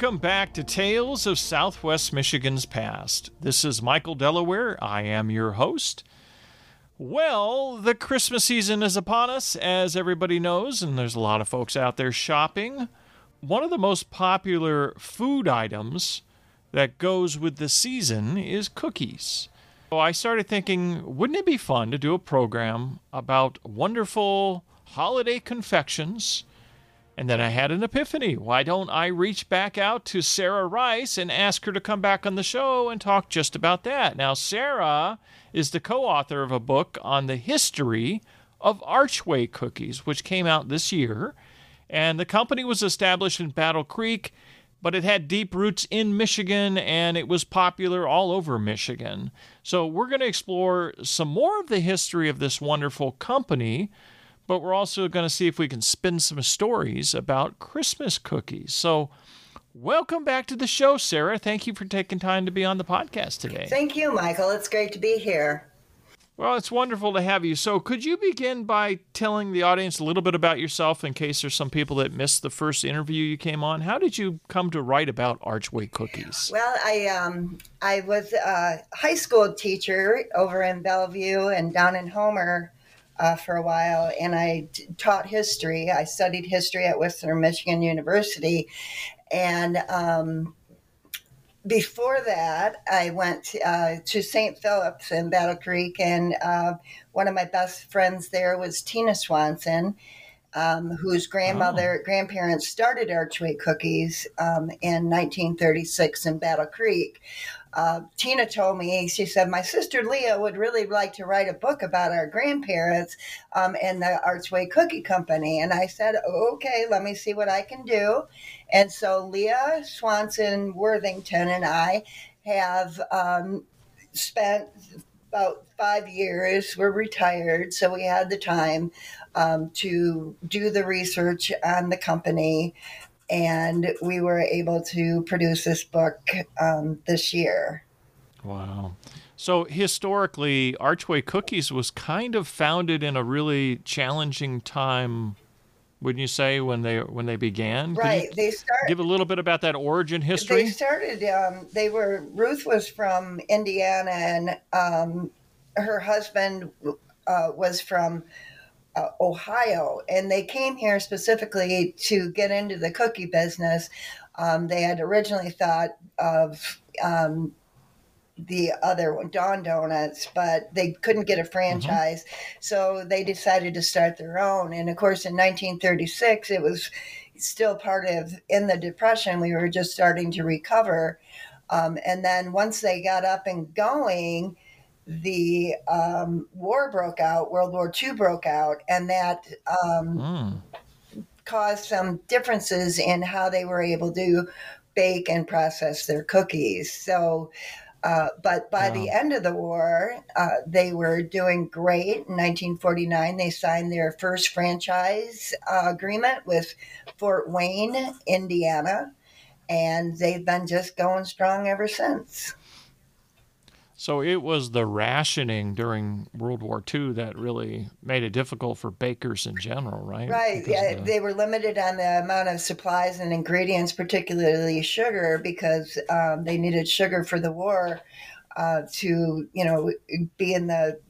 Welcome back to Tales of Southwest Michigan's Past. This is Michael Delaware. I am your host. Well, the Christmas season is upon us, as everybody knows, and there's a lot of folks out there shopping. One of the most popular food items that goes with the season is cookies. So I started thinking, wouldn't it be fun to do a program about wonderful holiday confections? And then I had an epiphany. Why don't I reach back out to Sarah Rice and ask her to come back on the show and talk just about that? Now, Sarah is the co author of a book on the history of Archway cookies, which came out this year. And the company was established in Battle Creek, but it had deep roots in Michigan and it was popular all over Michigan. So we're going to explore some more of the history of this wonderful company, but we're also going to see if we can spin some stories about Christmas cookies. So welcome back to the show, Sarah. Thank you for taking time to be on the podcast today. Thank you, Michael. It's great to be here. Well, it's wonderful to have you. So, could you begin by telling the audience a little bit about yourself in case there's some people that missed the first interview you came on? How did you come to write about Archway Cookies? Well, I um, I was a high school teacher over in Bellevue and down in Homer uh, for a while, and I t- taught history. I studied history at Western Michigan University, and um, before that, I went uh, to St. Philip's in Battle Creek, and uh, one of my best friends there was Tina Swanson, um, whose grandmother, oh. grandparents started Archway Cookies um, in 1936 in Battle Creek. Uh, Tina told me, she said, My sister Leah would really like to write a book about our grandparents um, and the Archway Cookie Company. And I said, Okay, let me see what I can do. And so Leah Swanson Worthington and I have um, spent about five years. We're retired, so we had the time um, to do the research on the company, and we were able to produce this book um, this year. Wow. So historically, Archway Cookies was kind of founded in a really challenging time wouldn't you say when they when they began? Right. They started. Give a little bit about that origin history. They started. Um, they were Ruth was from Indiana, and um, her husband uh, was from uh, Ohio, and they came here specifically to get into the cookie business. Um, they had originally thought of um, the other one, Dawn Donuts, but they couldn't get a mm-hmm. franchise. Mm-hmm. So they decided to start their own. And of course, in 1936, it was still part of, in the Depression, we were just starting to recover. Um, and then once they got up and going, the um, war broke out, World War II broke out, and that um, mm. caused some differences in how they were able to bake and process their cookies. So, uh, but by wow. the end of the war, uh, they were doing great. In 1949, they signed their first franchise uh, agreement with Fort Wayne, Indiana, and they've been just going strong ever since. So it was the rationing during World War II that really made it difficult for bakers in general, right? Right. Because yeah, the... they were limited on the amount of supplies and ingredients, particularly sugar, because um, they needed sugar for the war uh, to, you know, be in the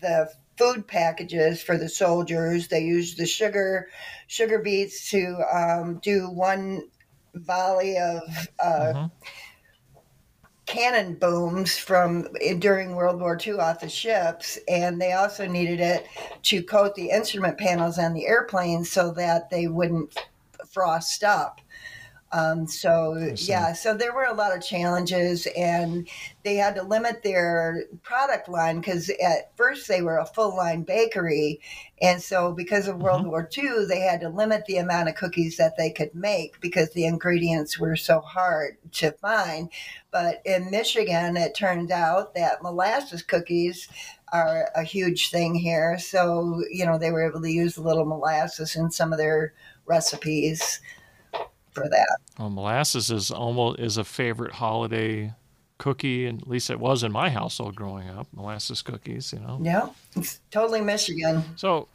the food packages for the soldiers. They used the sugar sugar beets to um, do one volley of. Uh, mm-hmm cannon booms from during World War II off the ships, and they also needed it to coat the instrument panels on the airplanes so that they wouldn't frost up. Um, so yeah, so there were a lot of challenges, and they had to limit their product line because at first they were a full line bakery, and so because of World mm-hmm. War II, they had to limit the amount of cookies that they could make because the ingredients were so hard to find. But in Michigan, it turned out that molasses cookies are a huge thing here. So you know they were able to use a little molasses in some of their recipes for that. Well, molasses is almost is a favorite holiday cookie, and at least it was in my household growing up. Molasses cookies, you know. Yeah, it's totally Michigan. So,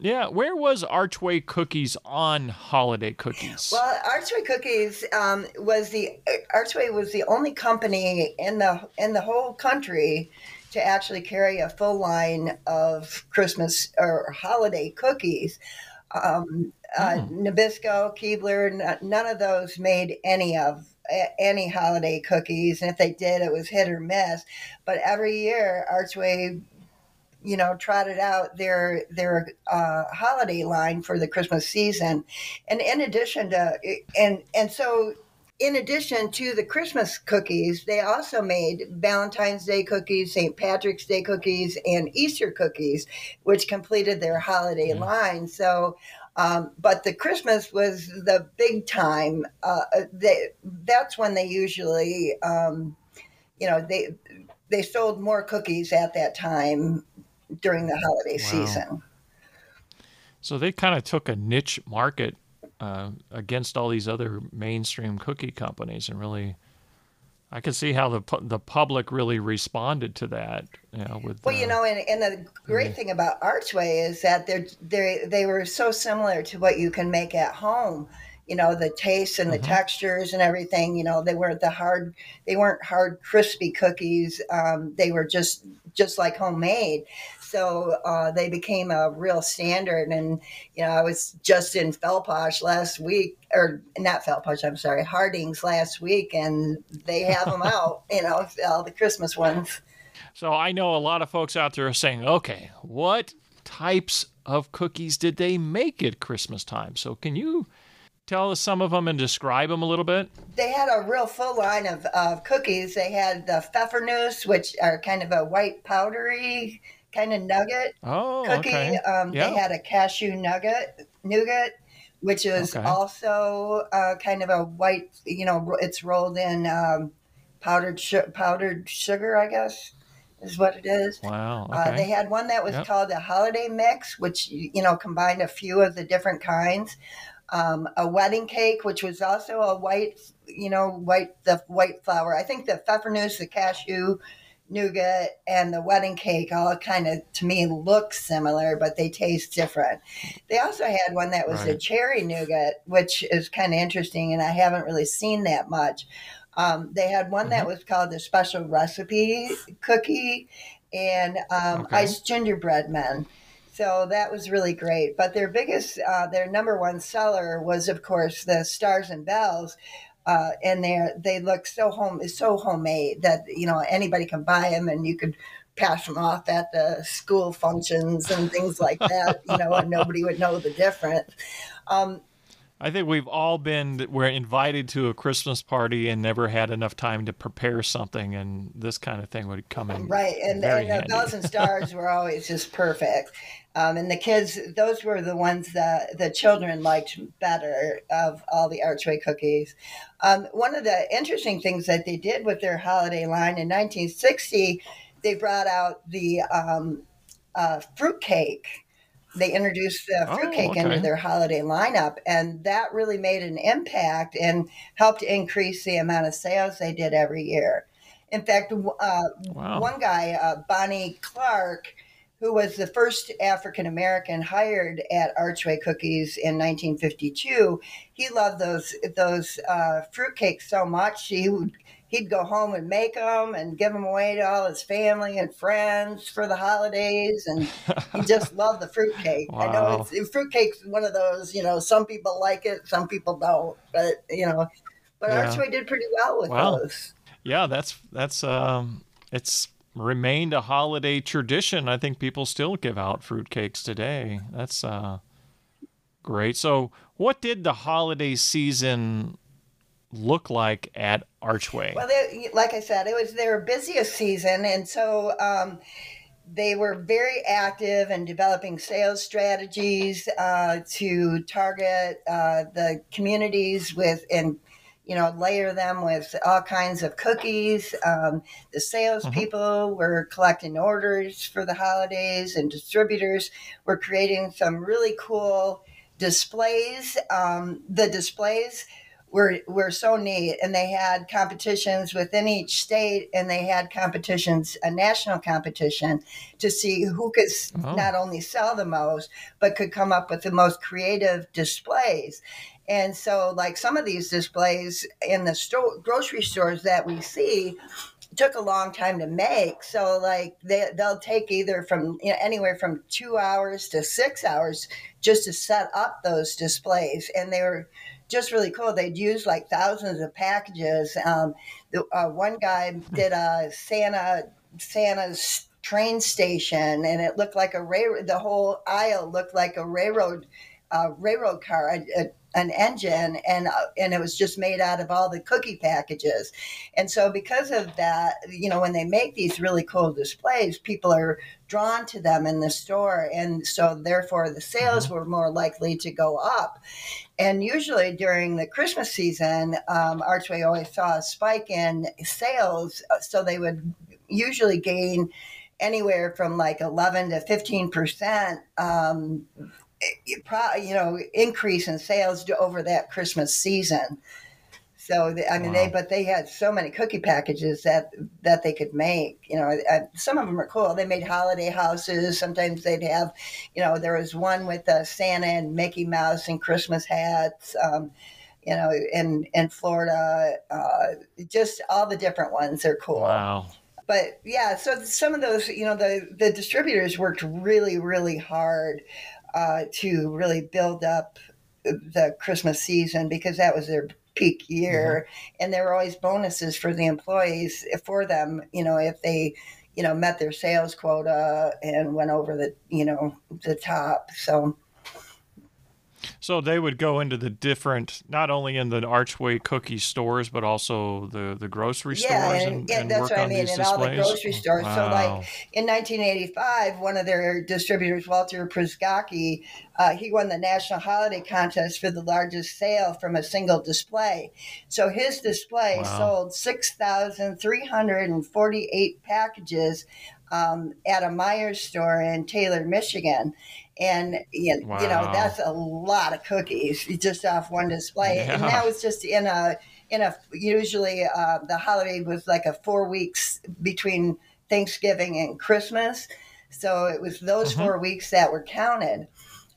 Yeah, where was Archway Cookies on holiday cookies? Well, Archway Cookies um, was the Archway was the only company in the in the whole country to actually carry a full line of Christmas or holiday cookies. Um, uh, mm. Nabisco, Keebler, none of those made any of any holiday cookies, and if they did, it was hit or miss. But every year, Archway you know trotted out their their uh, holiday line for the Christmas season, and in addition to and and so in addition to the Christmas cookies, they also made Valentine's Day cookies, St. Patrick's Day cookies, and Easter cookies, which completed their holiday mm-hmm. line. So. Um, but the Christmas was the big time. Uh, they, that's when they usually, um, you know, they they sold more cookies at that time during the holiday wow. season. So they kind of took a niche market uh, against all these other mainstream cookie companies, and really, I could see how the the public really responded to that. You know, with well, uh, you know, and, and the great yeah. thing about Archway is that they're they they were so similar to what you can make at home you know the taste and the mm-hmm. textures and everything you know they weren't the hard they weren't hard crispy cookies um, they were just just like homemade so uh, they became a real standard. And you know, I was just in Felpausch last week, or not Felpausch, I'm sorry, Harding's last week, and they have them out. You know, all the Christmas ones. So I know a lot of folks out there are saying, okay, what types of cookies did they make at Christmas time? So can you tell us some of them and describe them a little bit? They had a real full line of, of cookies. They had the pfeffernusse, which are kind of a white powdery kind of nugget oh, cookie. Okay. Um, yep. They had a cashew nugget, nougat, which is okay. also uh, kind of a white. You know, it's rolled in um, powdered sh- powdered sugar, I guess, is what it is. Wow. Okay. Uh, they had one that was yep. called the holiday mix, which you know combined a few of the different kinds. Um, a wedding cake, which was also a white, you know, white the white flour. I think the pfeffernusse, the cashew nougat and the wedding cake all kind of to me look similar but they taste different they also had one that was right. a cherry nougat which is kind of interesting and i haven't really seen that much um, they had one mm-hmm. that was called the special recipe cookie and um, okay. iced gingerbread men so that was really great but their biggest uh, their number one seller was of course the stars and bells uh, and they they look so home so homemade that you know anybody can buy them and you could pass them off at the school functions and things like that you know and nobody would know the difference. Um, I think we've all been we're invited to a Christmas party and never had enough time to prepare something, and this kind of thing would come in right. And, and the bells and stars were always just perfect. Um, and the kids, those were the ones that the children liked better of all the Archway cookies. Um, one of the interesting things that they did with their holiday line in 1960, they brought out the um, uh, fruitcake they introduced the fruitcake oh, okay. into their holiday lineup, and that really made an impact and helped increase the amount of sales they did every year. In fact, uh, wow. one guy, uh, Bonnie Clark, who was the first African American hired at Archway Cookies in 1952, he loved those those uh, fruitcakes so much. He would he'd go home and make them and give them away to all his family and friends for the holidays. And he just loved the fruitcake. Wow. I know it's, fruitcake's one of those, you know, some people like it, some people don't, but, you know, but yeah. Archway did pretty well with wow. those. Yeah, that's, that's, um, it's remained a holiday tradition. I think people still give out fruitcakes today. That's, uh, great. So, what did the holiday season look like at Archway? Well, they, like I said, it was their busiest season, and so um, they were very active in developing sales strategies uh, to target uh, the communities with and you know layer them with all kinds of cookies. Um, the salespeople mm-hmm. were collecting orders for the holidays, and distributors were creating some really cool displays. Um, the displays were were so neat and they had competitions within each state and they had competitions a national competition to see who could oh. not only sell the most but could come up with the most creative displays and so like some of these displays in the store grocery stores that we see took a long time to make. So like they they'll take either from you know, anywhere from two hours to six hours just to set up those displays, and they were just really cool. They'd use like thousands of packages. Um, the, uh, one guy did a Santa Santa's train station, and it looked like a railroad. The whole aisle looked like a railroad uh, railroad car. A, a, an engine and uh, and it was just made out of all the cookie packages and so because of that you know when they make these really cool displays people are drawn to them in the store and so therefore the sales mm-hmm. were more likely to go up and usually during the christmas season um, archway always saw a spike in sales uh, so they would usually gain anywhere from like 11 to 15 percent um, you know increase in sales over that Christmas season. So I mean, wow. they but they had so many cookie packages that that they could make. You know, some of them are cool. They made holiday houses. Sometimes they'd have, you know, there was one with uh, Santa and Mickey Mouse and Christmas hats. Um, you know, in in Florida, uh, just all the different ones. They're cool. Wow but yeah so some of those you know the the distributors worked really really hard uh, to really build up the Christmas season because that was their peak year, mm-hmm. and there were always bonuses for the employees for them. You know, if they you know met their sales quota and went over the you know the top. So so they would go into the different, not only in the Archway cookie stores, but also the, the grocery yeah, stores. And, and, and that's what I mean, in all the grocery stores. Wow. So, like in 1985, one of their distributors, Walter Prusgocki, uh, he won the national holiday contest for the largest sale from a single display. So his display wow. sold 6,348 packages um, at a Meijer store in Taylor, Michigan and you know, wow. you know that's a lot of cookies just off one display yeah. and that was just in a in a usually uh, the holiday was like a four weeks between thanksgiving and christmas so it was those mm-hmm. four weeks that were counted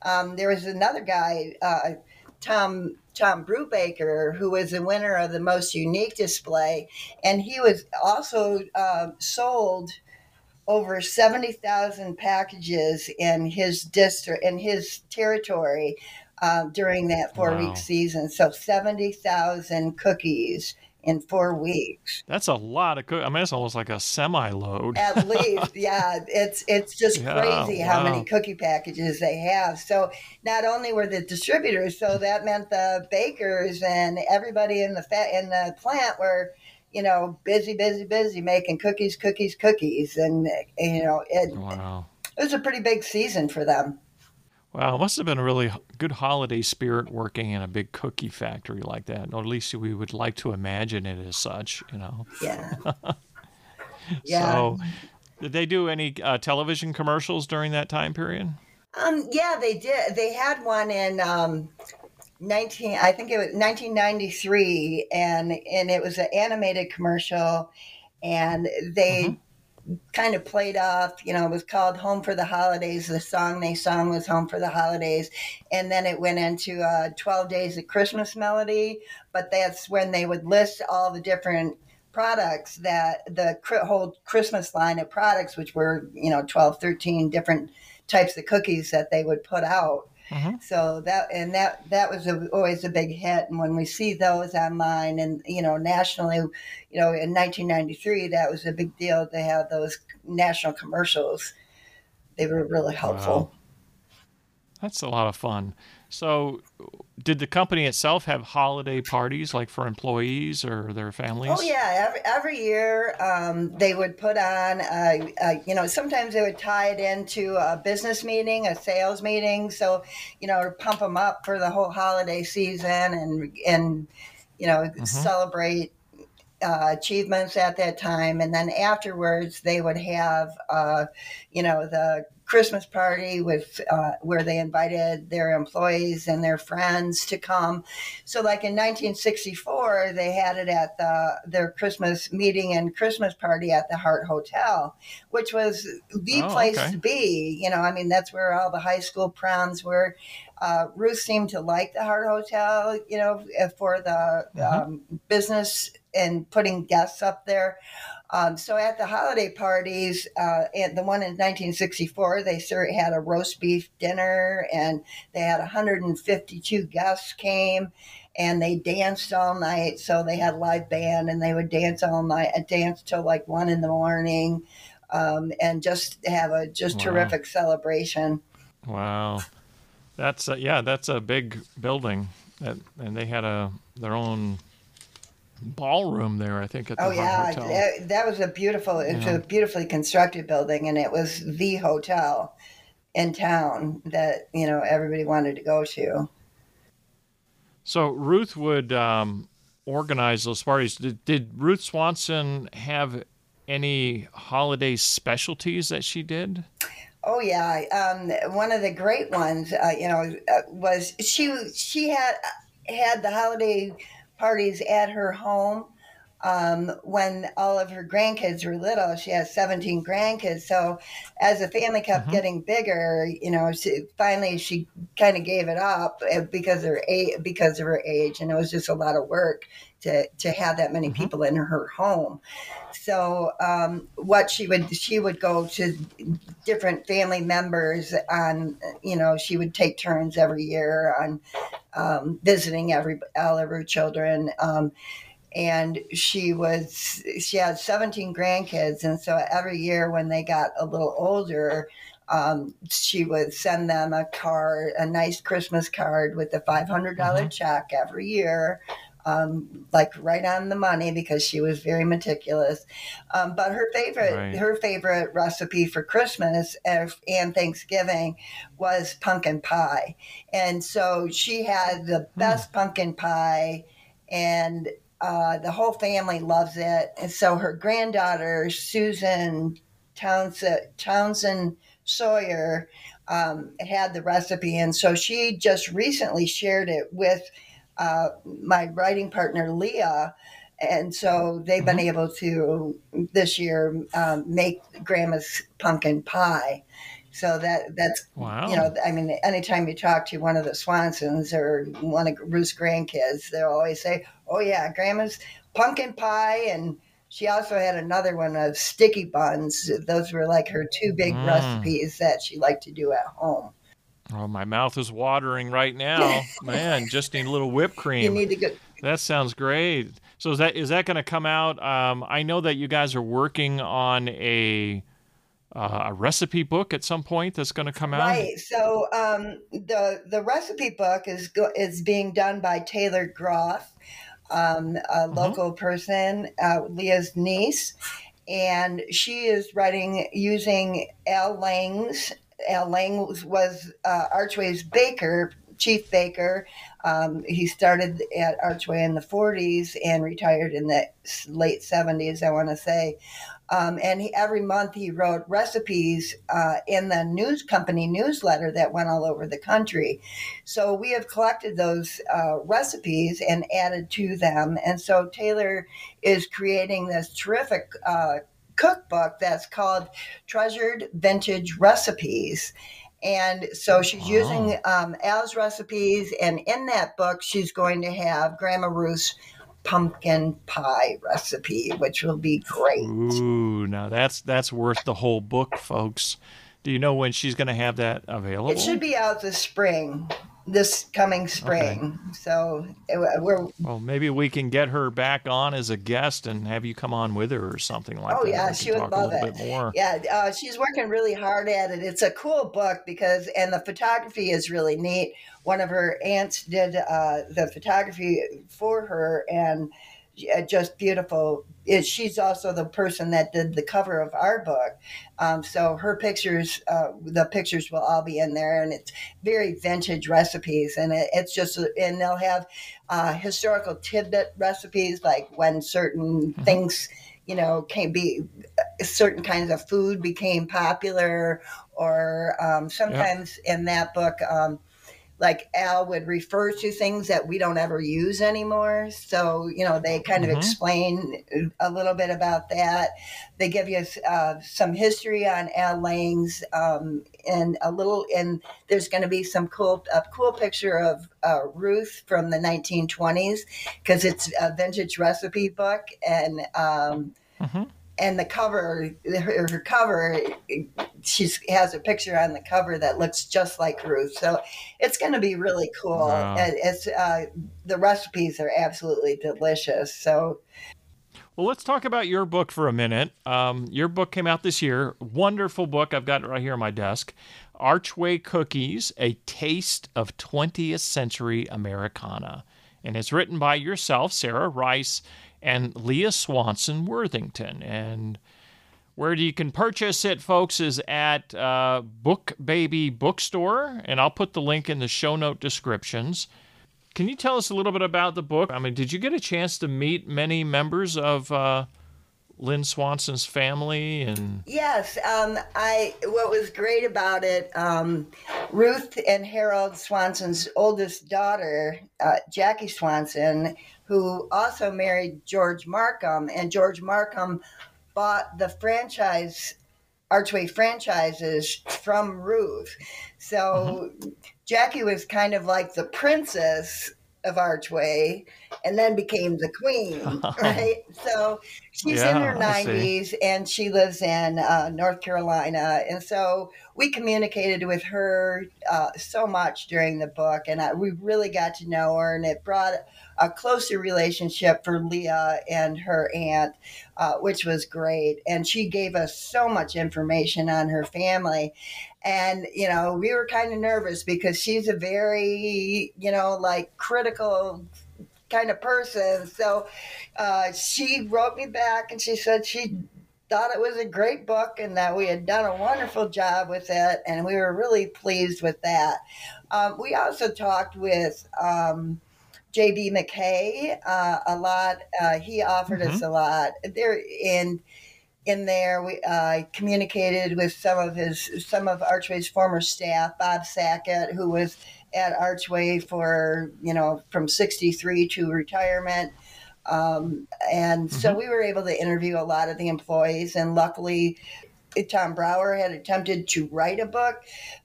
um, there was another guy uh, tom Tom Brubaker, who was the winner of the most unique display, and he was also uh, sold over 70,000 packages in his district, in his territory uh, during that four wow. week season. So 70,000 cookies in four weeks. That's a lot of cookies. I mean, it's almost like a semi load. At least, yeah. It's it's just yeah, crazy wow. how many cookie packages they have. So not only were the distributors, so that meant the bakers and everybody in the fa- in the plant were you know, busy, busy, busy making cookies, cookies, cookies. And, you know, it, wow. it was a pretty big season for them. Wow, it must have been a really good holiday spirit working in a big cookie factory like that. Or at least we would like to imagine it as such, you know. Yeah. yeah. So, did they do any uh, television commercials during that time period? Um, yeah, they did. They had one in um, 19 i think it was 1993 and and it was an animated commercial and they mm-hmm. kind of played off you know it was called home for the holidays the song they sung was home for the holidays and then it went into uh, 12 days of christmas melody but that's when they would list all the different products that the whole christmas line of products which were you know 12 13 different types of cookies that they would put out Mm-hmm. So that and that that was a, always a big hit. And when we see those online and you know nationally, you know in 1993 that was a big deal to have those national commercials. They were really helpful. Wow. That's a lot of fun. So, did the company itself have holiday parties like for employees or their families? Oh yeah, every, every year um, they would put on. A, a, you know, sometimes they would tie it into a business meeting, a sales meeting. So, you know, pump them up for the whole holiday season and and you know mm-hmm. celebrate uh, achievements at that time, and then afterwards they would have, uh, you know, the Christmas party with uh, where they invited their employees and their friends to come. So, like in 1964, they had it at the their Christmas meeting and Christmas party at the Hart Hotel, which was the Oh, place okay. to be. You know, I mean, that's where all the high school proms were. Uh, Ruth seemed to like the Hart Hotel, you know, for the Mhm. um, business and putting guests up there. Um, so at the holiday parties, uh, the one in 1964, they had a roast beef dinner, and they had 152 guests came, and they danced all night. So they had a live band, and they would dance all night, and dance till like one in the morning, um, and just have a just Wow. terrific celebration. Wow, that's a, yeah, that's a big building, that, and they had a their own ballroom there. I think at the Oh yeah, Hotel. that, that was a beautiful. It's Yeah. a beautifully constructed building, and it was the hotel in town that you know everybody wanted to go to. So Ruth would um, organize those parties. Did, did Ruth Swanson have any holiday specialties that she did? Oh yeah, um, one of the great ones, uh, you know, uh, was she. She had had the holiday parties at her home um, when all of her grandkids were little. She has seventeen grandkids, so as the family kept Mhm. getting bigger, you know, she, finally she kind of gave it up uh, because of her age, because of her age, and it was just a lot of work to to have that many Mhm. people in her home. So um, what she would she would go to different family members on you know she would take turns every year on um, visiting every all of her children um, and she was she had 17 grandkids and so every year when they got a little older um, she would send them a card a nice christmas card with a $500 Mhm. check every year um, like right on the money because she was very meticulous um, but her favorite Right. her favorite recipe for christmas and and thanksgiving was pumpkin pie and so she had the best pumpkin pie and uh, the whole family loves it. And so her granddaughter, Susan Townsend, Townsend Sawyer, um, had the recipe. And so she just recently shared it with uh, my writing partner, Leah. And so they've been able to this year um, make grandma's pumpkin pie. So that that's Wow. you know, I mean, anytime you talk to one of the Swansons or one of Ruth's grandkids, they'll always say, "Oh yeah, Grandma's pumpkin pie," and she also had another one of sticky buns. Those were like her two big Mm. recipes that she liked to do at home. Oh, my mouth is watering right now. Man, just need a little whipped You cream. need to go. That sounds great. So is that is that going to come out? Um, I know that you guys are working on a uh, a recipe book at some point that's going to come out. Right. So um, the the recipe book is go, is being done by Taylor Groff, um, a local person, uh, Leah's niece, and she is writing using Al Lang's. Al Lang was, was uh, Archway's baker, chief baker. Um, he started at Archway in the 40s and retired in the late 70s, I want to say. Um, and he, every month he wrote recipes uh, in the news company newsletter that went all over the country. So we have collected those uh, recipes and added to them. And so Taylor is creating this terrific uh, cookbook that's called Treasured Vintage Recipes. And so she's Wow. using um, Al's recipes, and in that book, she's going to have Grandma Ruth's pumpkin pie recipe, which will be great. Ooh, now that's that's worth the whole book, folks. Do you know when she's going to have that available? It should be out this spring, this coming spring. So we're Well, maybe we can get her back on as a guest and have you come on with her or something like Oh, that. Oh yeah, she would love it. more. yeah, uh, she's working really hard at it. It's a cool book because, and the photography is really neat. One of her aunts did uh, the photography for her, and just beautiful. It, she's also the person that did the cover of our book. Um, so her pictures, uh, the pictures will all be in there, and it's very vintage recipes, and it, it's just, and they'll have uh, historical tidbit recipes, like when certain Mhm. things, you know, can be certain kinds of food became popular, or um, sometimes yep. in that book, um, like Al would refer to things that we don't ever use anymore. So, you know, they kind mm-hmm. of explain a little bit about that. They give you uh, some history on Al Lang's um, and a little, and there's going to be some cool, a cool picture of uh, Ruth from the 1920s because it's a vintage recipe book. And, um, mm-hmm and the cover her, her, cover she has a picture on the cover that looks just like ruth. So it's going to be really cool. Wow. it's uh, the recipes are absolutely delicious. So well let's talk about your book for a minute. Um, your book came out this year. Wonderful book. I've got it right here on my desk. Archway cookies a taste of 20th century americana. And it's written by yourself sarah rice and Leah Swanson Worthington. And where you can purchase it, folks, is at uh, Book Baby Bookstore, and I'll put the link in the show note descriptions. Can you tell us a little bit about the book? I mean, did you get a chance to meet many members of uh, Lynn Swanson's family? And yes, um, I. What was great about it, um, Ruth and Harold Swanson's oldest daughter, uh, Jackie Swanson, who also married George Markham, and George Markham bought the franchise Archway franchises from Ruth. So mm-hmm. Jackie was kind of like the princess of Archway and then became the queen, right? So she's yeah, in her 90s and she lives in uh, North Carolina. And so we communicated with her uh, so much during the book and I, we really got to know her and it brought a closer relationship for Leah and her aunt, uh, which was great. And she gave us so much information on her family. And, you know, we were kind of nervous because she's a very, you know, like critical kind of person. So uh, she wrote me back and she said she thought it was a great book and that we had done a wonderful job with it. And we were really pleased with that. Um, we also talked with, um, JB McKay uh, a lot. Uh, he offered mm-hmm. us a lot. There in in there, we uh, communicated with some of his some of Archway's former staff, Bob Sackett, who was at Archway for you know from '63 to retirement. Um, and mm-hmm. so we were able to interview a lot of the employees, and luckily, Tom Brower had attempted to write a book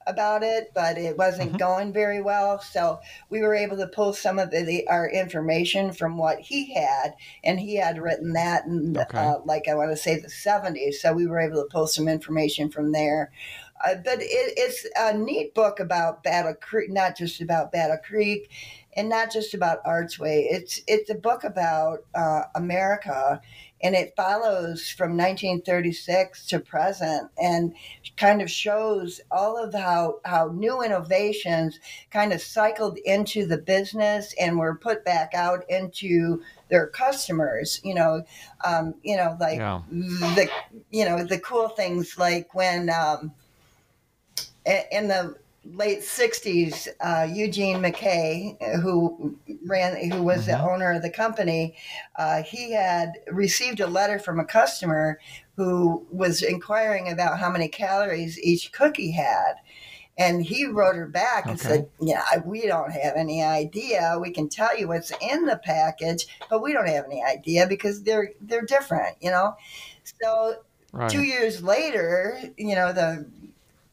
about it, but it wasn't mm-hmm. going very well. So we were able to pull some of the, the, our information from what he had, and he had written that in, okay. uh, like I want to say the 70s. So we were able to pull some information from there. Uh, but it, it's a neat book about Battle Creek, not just about Battle Creek and not just about Archway. It's it's a book about uh, America and it follows from 1936 to present and kind of shows all of how how new innovations kind of cycled into the business and were put back out into their customers you know um, you know like yeah. the you know the cool things like when um, in the late 60s uh, eugene mckay who ran who was mm-hmm. the owner of the company uh, he had received a letter from a customer who was inquiring about how many calories each cookie had and he wrote her back and okay. said, Yeah, we don't have any idea. We can tell you what's in the package, but we don't have any idea because they're they're different, you know? So right. two years later, you know, the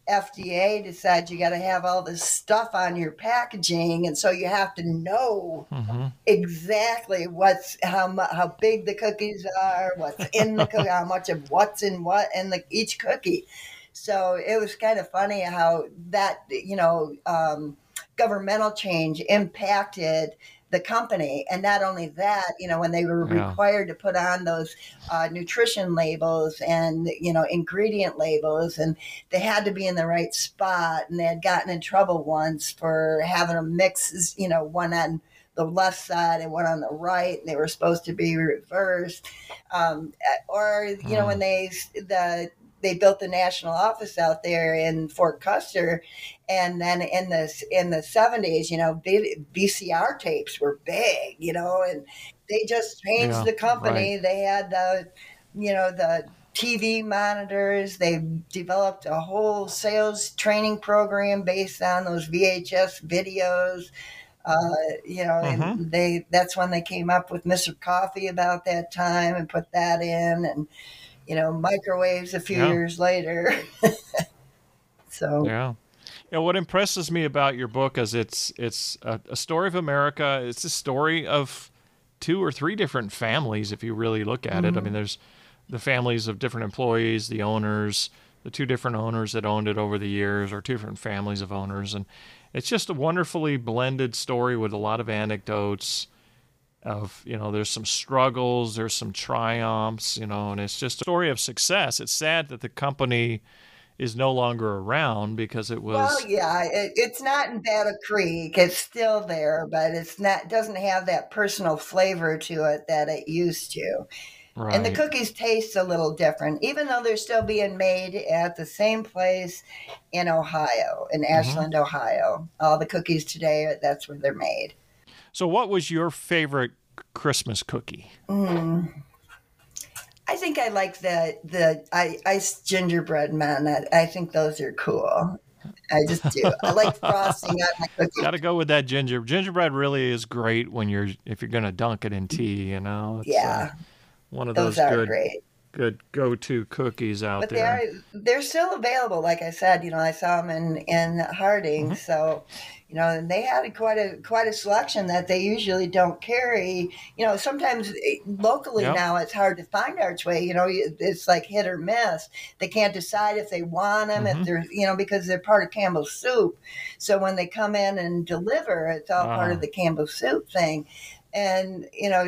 FDA decides you got to have all this stuff on your packaging, and so you have to know mm-hmm. exactly what's how how big the cookies are, what's in the cookie, how much of what's in what in the each cookie. So it was kind of funny how that you know um, governmental change impacted the company. And not only that, you know, when they were yeah. required to put on those uh, nutrition labels and, you know, ingredient labels, and they had to be in the right spot. And they had gotten in trouble once for having a mix, you know, one on the left side and one on the right. And they were supposed to be reversed. Um, or, you know, when they, the, they built the national office out there in Fort Custer, and then in the in the seventies, you know, VCR tapes were big, you know, and they just changed yeah, the company. Right. They had the you know, the TV monitors. They developed a whole sales training program based on those VHS videos. Uh, you know, mm-hmm. and they that's when they came up with Mr. Coffee about that time and put that in, and you know, microwaves a few yeah. years later. so yeah. Yeah, what impresses me about your book is it's it's a, a, story of America. It's a story of two or three different families, if you really look at mm-hmm. it. I mean, mm-hmm. there's the families of different employees, the owners, the two different owners that owned it over the years, or two different families of owners, and it's just a wonderfully blended story with a lot of anecdotes. Of you know, there's some struggles, there's some triumphs, you know, and it's just a story of success. It's sad that the company is no longer around because it was. Well, yeah, it, it's not in Battle Creek. It's still there, but it's not doesn't have that personal flavor to it that it used to. Right. And the cookies taste a little different, even though they're still being made at the same place in Ohio, in mm-hmm. Ashland, mm-hmm. Ohio. All the cookies today, that's where they're made. So, what was your favorite Christmas cookie? Mm. I think I like the the ice gingerbread men. I, I think those are cool. I just do. I like frosting on my cookies. Got to go with that ginger. Gingerbread really is great when you're if you're gonna dunk it in tea. You know. It's, yeah. Uh, one of those, those good, great. good go-to cookies out but there. They are, they're still available. Like I said, you know, I saw them in in Harding. Mm-hmm. So you know, and they had quite a quite a selection that they usually don't carry. You know, sometimes eh, locally yep. now it's hard to find Archway. You know, it's like hit or miss. They can't decide if they want them mm-hmm. if they're you know because they're part of Campbell's Soup. So when they come in and deliver, it's all uh. part of ah. the campbell's Soup thing, and you know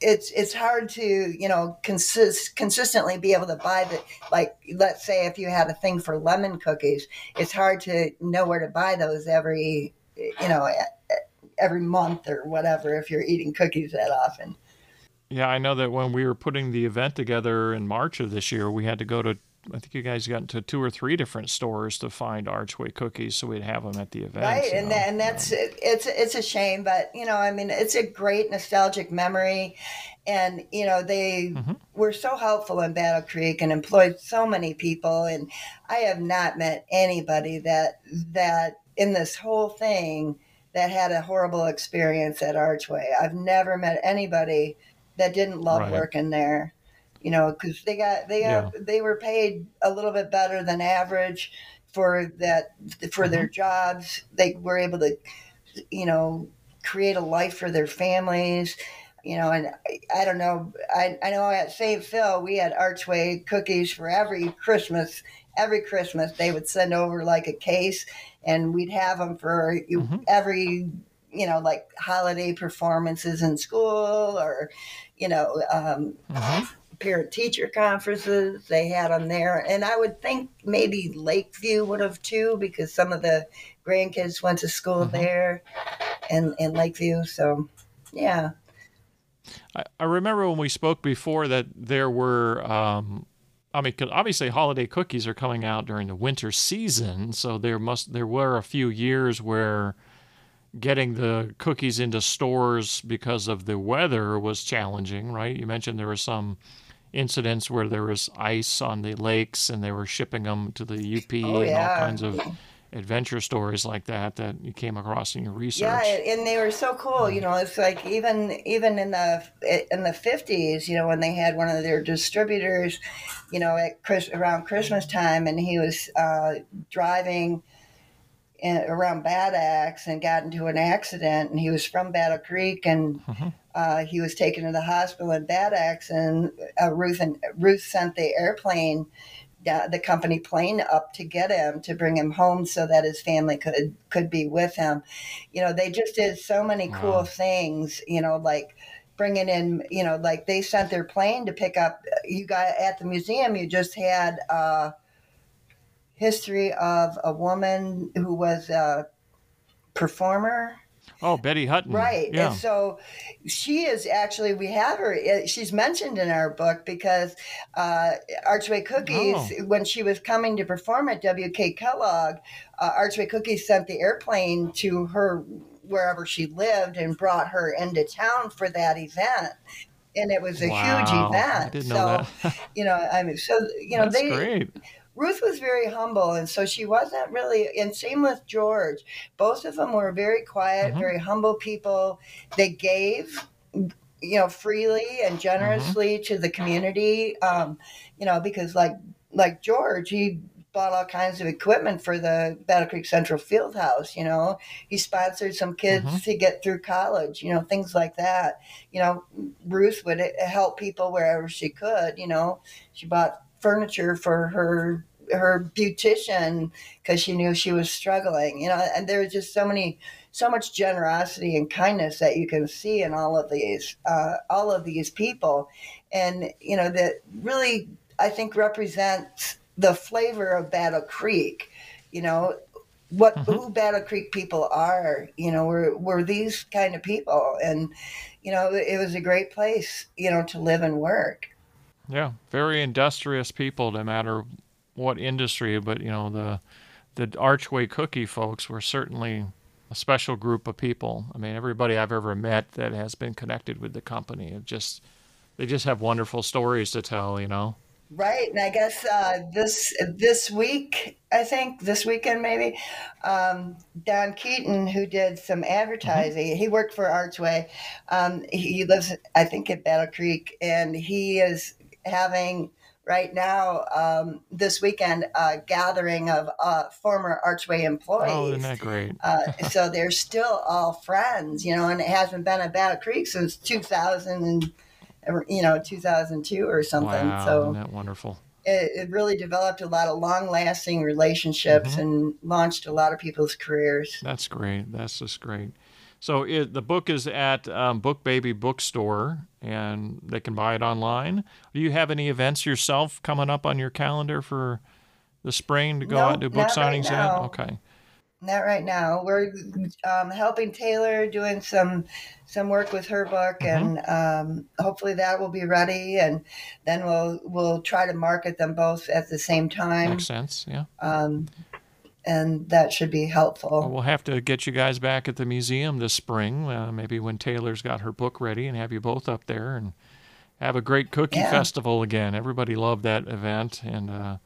it's it's hard to you know consist consistently be able to buy the like let's say if you had a thing for lemon cookies it's hard to know where to buy those every you know every month or whatever if you're eating cookies that often. Yeah i know that when we were putting the event together in march of this year we had to go to I think you guys got into two or three different stores to find Archway cookies, so we'd have them at the event. Right, and, and that's it's it's a shame, but you know, I mean, it's a great nostalgic memory, and you know, they mm-hmm. were so helpful in Battle Creek and employed so many people, and I have not met anybody that that in this whole thing that had a horrible experience at Archway. I've never met anybody that didn't love right. working there you know, because they got they got, yeah. they were paid a little bit better than average for that for mm-hmm. their jobs. They were able to, you know, create a life for their families. You know, and I, I don't know. I, I know at St. Phil we had Archway cookies for every Christmas. Every Christmas they would send over like a case, and we'd have them for mm-hmm. every you know like holiday performances in school or you know um, mm-hmm parent teacher conferences. They had them there. And I would think maybe Lakeview would have too, because some of the grandkids went to school mm-hmm. there and in Lakeview. So, yeah. I, I remember when we spoke before that there were, um, I mean, obviously holiday cookies are coming out during the winter season. So there must, there were a few years where, getting the cookies into stores because of the weather was challenging, right? You mentioned there were some incidents where there was ice on the lakes and they were shipping them to the UP oh, and yeah. all kinds of adventure stories like that that you came across in your research. Yeah, and they were so cool. You know, it's like even even in the in the fifties, you know, when they had one of their distributors, you know, at Chris, around Christmas time, and he was uh, driving around Bad Axe and got into an accident, and he was from Battle Creek, and mm-hmm. Uh, he was taken to the hospital in Bad and uh, Ruth and Ruth sent the airplane, the company plane, up to get him to bring him home so that his family could could be with him. You know, they just did so many cool things. You know, like bringing in, you know, like they sent their plane to pick up. You got at the museum. You just had uh, history of a woman who was a performer. Oh, Betty Hutton. Right. Yeah. And so she is actually, we have her, eh, she's mentioned in our book because uh, Archway Cookies, oh. when she was coming to perform at WK Kellogg, uh, Archway Cookies sent the airplane to her wherever she lived and brought her into town for that event and it was a wow. huge event. So, know that. you know, I mean, so you know, That's they great. Ruth was very humble, and so she wasn't really. And same with George. Both of them were very quiet, Mhm. very humble people. They gave, you know, freely and generously to the community. Um, you know, because like like George, he bought all kinds of equipment for the Battle Creek Central Field House. You know, he sponsored some kids Mhm. to get through college. You know, things like that. You know, Ruth would help people wherever she could. You know, she bought furniture for her her beautician because she knew she was struggling you know and there's just so many so much generosity and kindness that you can see in all of these uh, all of these people. And you know that really i think represents the flavor of battle creek you know? What Mhm. who battle creek people are you know we're, we're these kind of people. And you know it was a great place you know to live and work. Yeah, very industrious people, no matter what industry. But you know, the the Archway Cookie folks were certainly a special group of people. I mean, everybody I've ever met that has been connected with the company just they just have wonderful stories to tell. You know. Right, and I guess uh, this this week, I think this weekend maybe, um, Don Keaton, who did some advertising, he worked for Archway. Um, he lives, I think, at Battle Creek, and he is having right now um, this weekend a gathering of uh, former Archway employees. Oh, isn't that great? Uh, so they're still all friends, you know, and it hasn't been at Battle Creek since 2000 and, you know, 2002 or something. wow, so isn't that wonderful? it, it really developed a lot of long-lasting relationships Mhm. and launched a lot of people's careers. That's great. That's just great. So it, the book is at um, Book Baby Bookstore, and they can buy it online. Do you have any events yourself coming up on your calendar for the spring to go No, out and do book not right signings yet? Okay. Not right now. We're um, helping Taylor doing some some work with her book, Mm-hmm. and um, hopefully that will be ready. And then we'll we'll try to market them both at the same time, Makes sense. Yeah. And that should be helpful. Well, have to get you guys back at the museum this spring, uh, maybe when Taylor's got her book ready, and have you both up there and have a great cookie Yeah. festival again. Everybody loved that event, and uh,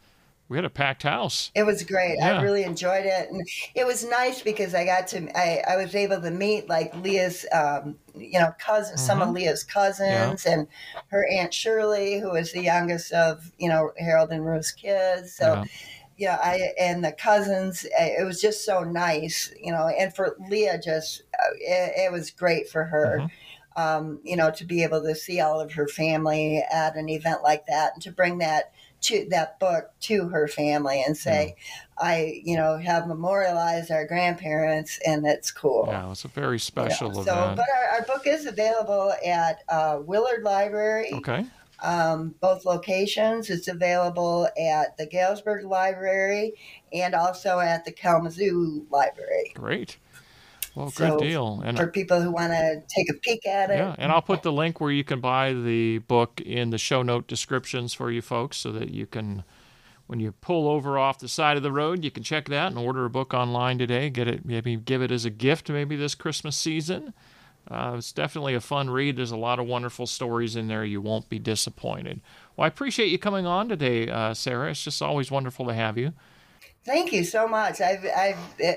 we had a packed house. It was great. Yeah. I really enjoyed it, and it was nice because I got to I, I was able to meet like Leah's um, you know cousin some of Leah's cousins and her aunt Shirley who is the youngest of you know Harold and Ruth's kids. So Yeah. yeah, I and the cousins. eh, It was just so nice, you know. And for Leah, just uh, it, it was great for her. Mhm. Um, you know, to be able to see all of her family at an event like that, and to bring that to that book to her family and say, I, you know, have memorialized our grandparents, and that's cool. Yeah, it's a very special So, event. but our, our book is available at uh, Willard Library, okay. Um, both locations. It's available at the Galesburg Library and also at the Kalamazoo Library Great. Well, So, good deal. And for people who want to take a peek at it. yeah, and I'll put the link where you can buy the book in the show note descriptions for you folks, so that you can, when you pull over off the side of the road, you can check that and order a book online today. Get it, maybe give it as a gift, maybe this Christmas season. Uh, it's definitely a fun read. There's a lot of wonderful stories in there. You won't be disappointed. Well, I appreciate you coming on today, uh, Sarah. It's just always wonderful to have you. Thank you so much. I've, I've,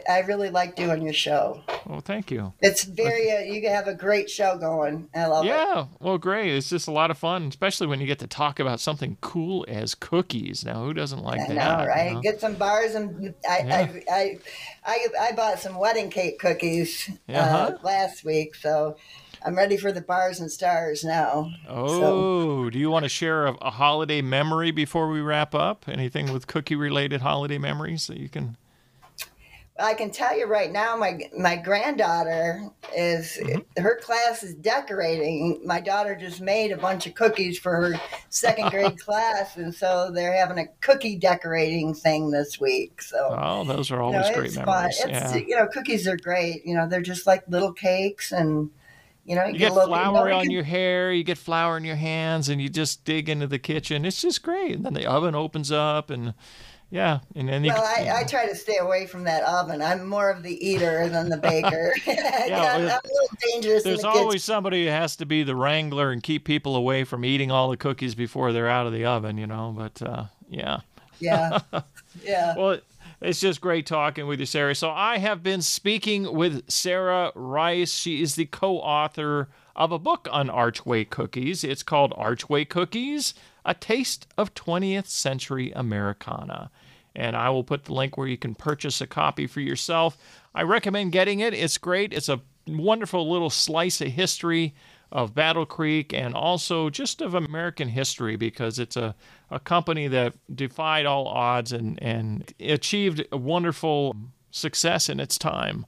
I really like doing your show. Well, thank you. It's very, uh, you have a great show going. I love it. Yeah, well, great. It's just a lot of fun, especially when you get to talk about something cool as cookies. Now, who doesn't like I that? know, you right? know? Get some bars and I, Yeah. I, I, I, I bought some wedding cake cookies Uh-huh. uh, last week, so I'm ready for the bars and stars now. Oh, do you want to share a, a holiday memory before we wrap up? Anything with cookie-related holiday memories that you can? I can tell you right now, my my granddaughter is Mm-hmm. her class is decorating. My daughter just made a bunch of cookies for her second grade class, and so they're having a cookie decorating thing this week. So. Oh, those are you know, always great it's fun. memories. It's yeah. you know, cookies are great. You know, they're just like little cakes, and you know, you, You get, get flour on you your hair, you get flour in your hands, and you just dig into the kitchen. It's just great. And then the oven opens up, and Yeah, and then well, I, I, try to stay away from that oven. I'm more of the eater than the baker. yeah, I'm, I'm, a little dangerous. There's the always somebody who has to be the wrangler and keep people away from eating all the cookies before they're out of the oven, you know. But uh, yeah, yeah, yeah. well, it's just great talking with you, Sarah. So I have been speaking with Sarah Rice. She is the co-author of a book on Archway cookies. It's called Archway Cookies a Taste of 20th Century Americana. And I will put the link where you can purchase a copy for yourself. I recommend getting it. It's great. It's a wonderful little slice of history of Battle Creek and also just of American history because it's a, a company that defied all odds and, and achieved a wonderful success in its time.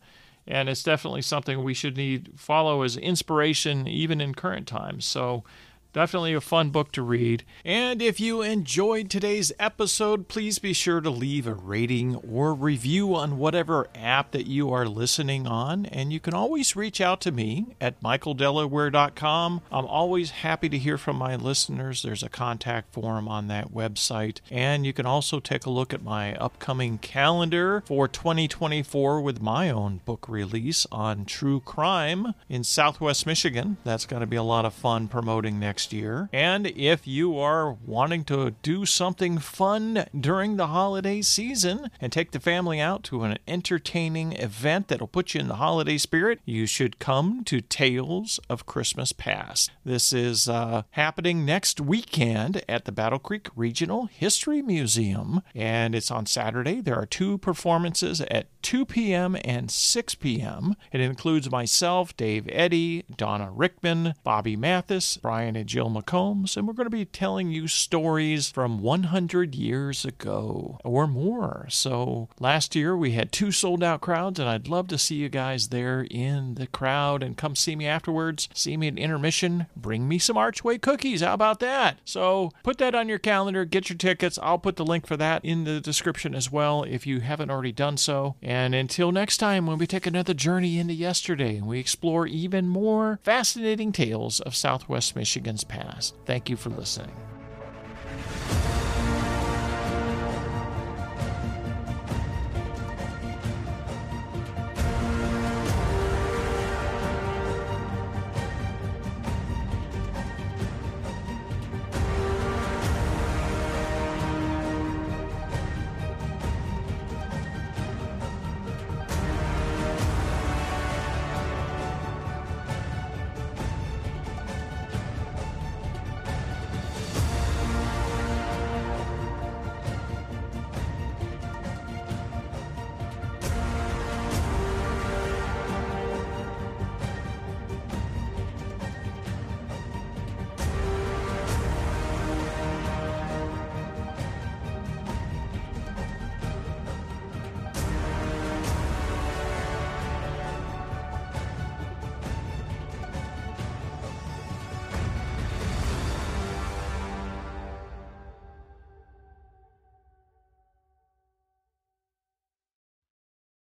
And it's definitely something we should need follow as inspiration even in current times. So Definitely a fun book to read. And if you enjoyed today's episode, please be sure to leave a rating or review on whatever app that you are listening on. And you can always reach out to me at michaeldelaware.com. I'm always happy to hear from my listeners. There's a contact form on that website. And you can also take a look at my upcoming calendar for 2024 with my own book release on true crime in Southwest Michigan. That's going to be a lot of fun promoting next next year. And if you are wanting to do something fun during the holiday season and take the family out to an entertaining event that'll put you in the holiday spirit, you should come to Tales of Christmas Past. This is uh, happening next weekend at the Battle Creek Regional History Museum, and it's on Saturday. There are two performances at 2 p.m. and 6 p.m. It includes myself, Dave Eddy, Donna Rickman, Bobby Mathis, Brian and Jill McCombs, and we're going to be telling you stories from 100 years ago or more. So last year we had two sold out crowds, and I'd love to see you guys there in the crowd and come see me afterwards. See me at intermission. Bring me some Archway cookies. How about that? So put that on your calendar, get your tickets. I'll put the link for that in the description as well if you haven't already done so. And until next time, when we take another journey into yesterday and we explore even more fascinating tales of Southwest Michigan past. Thank you for listening.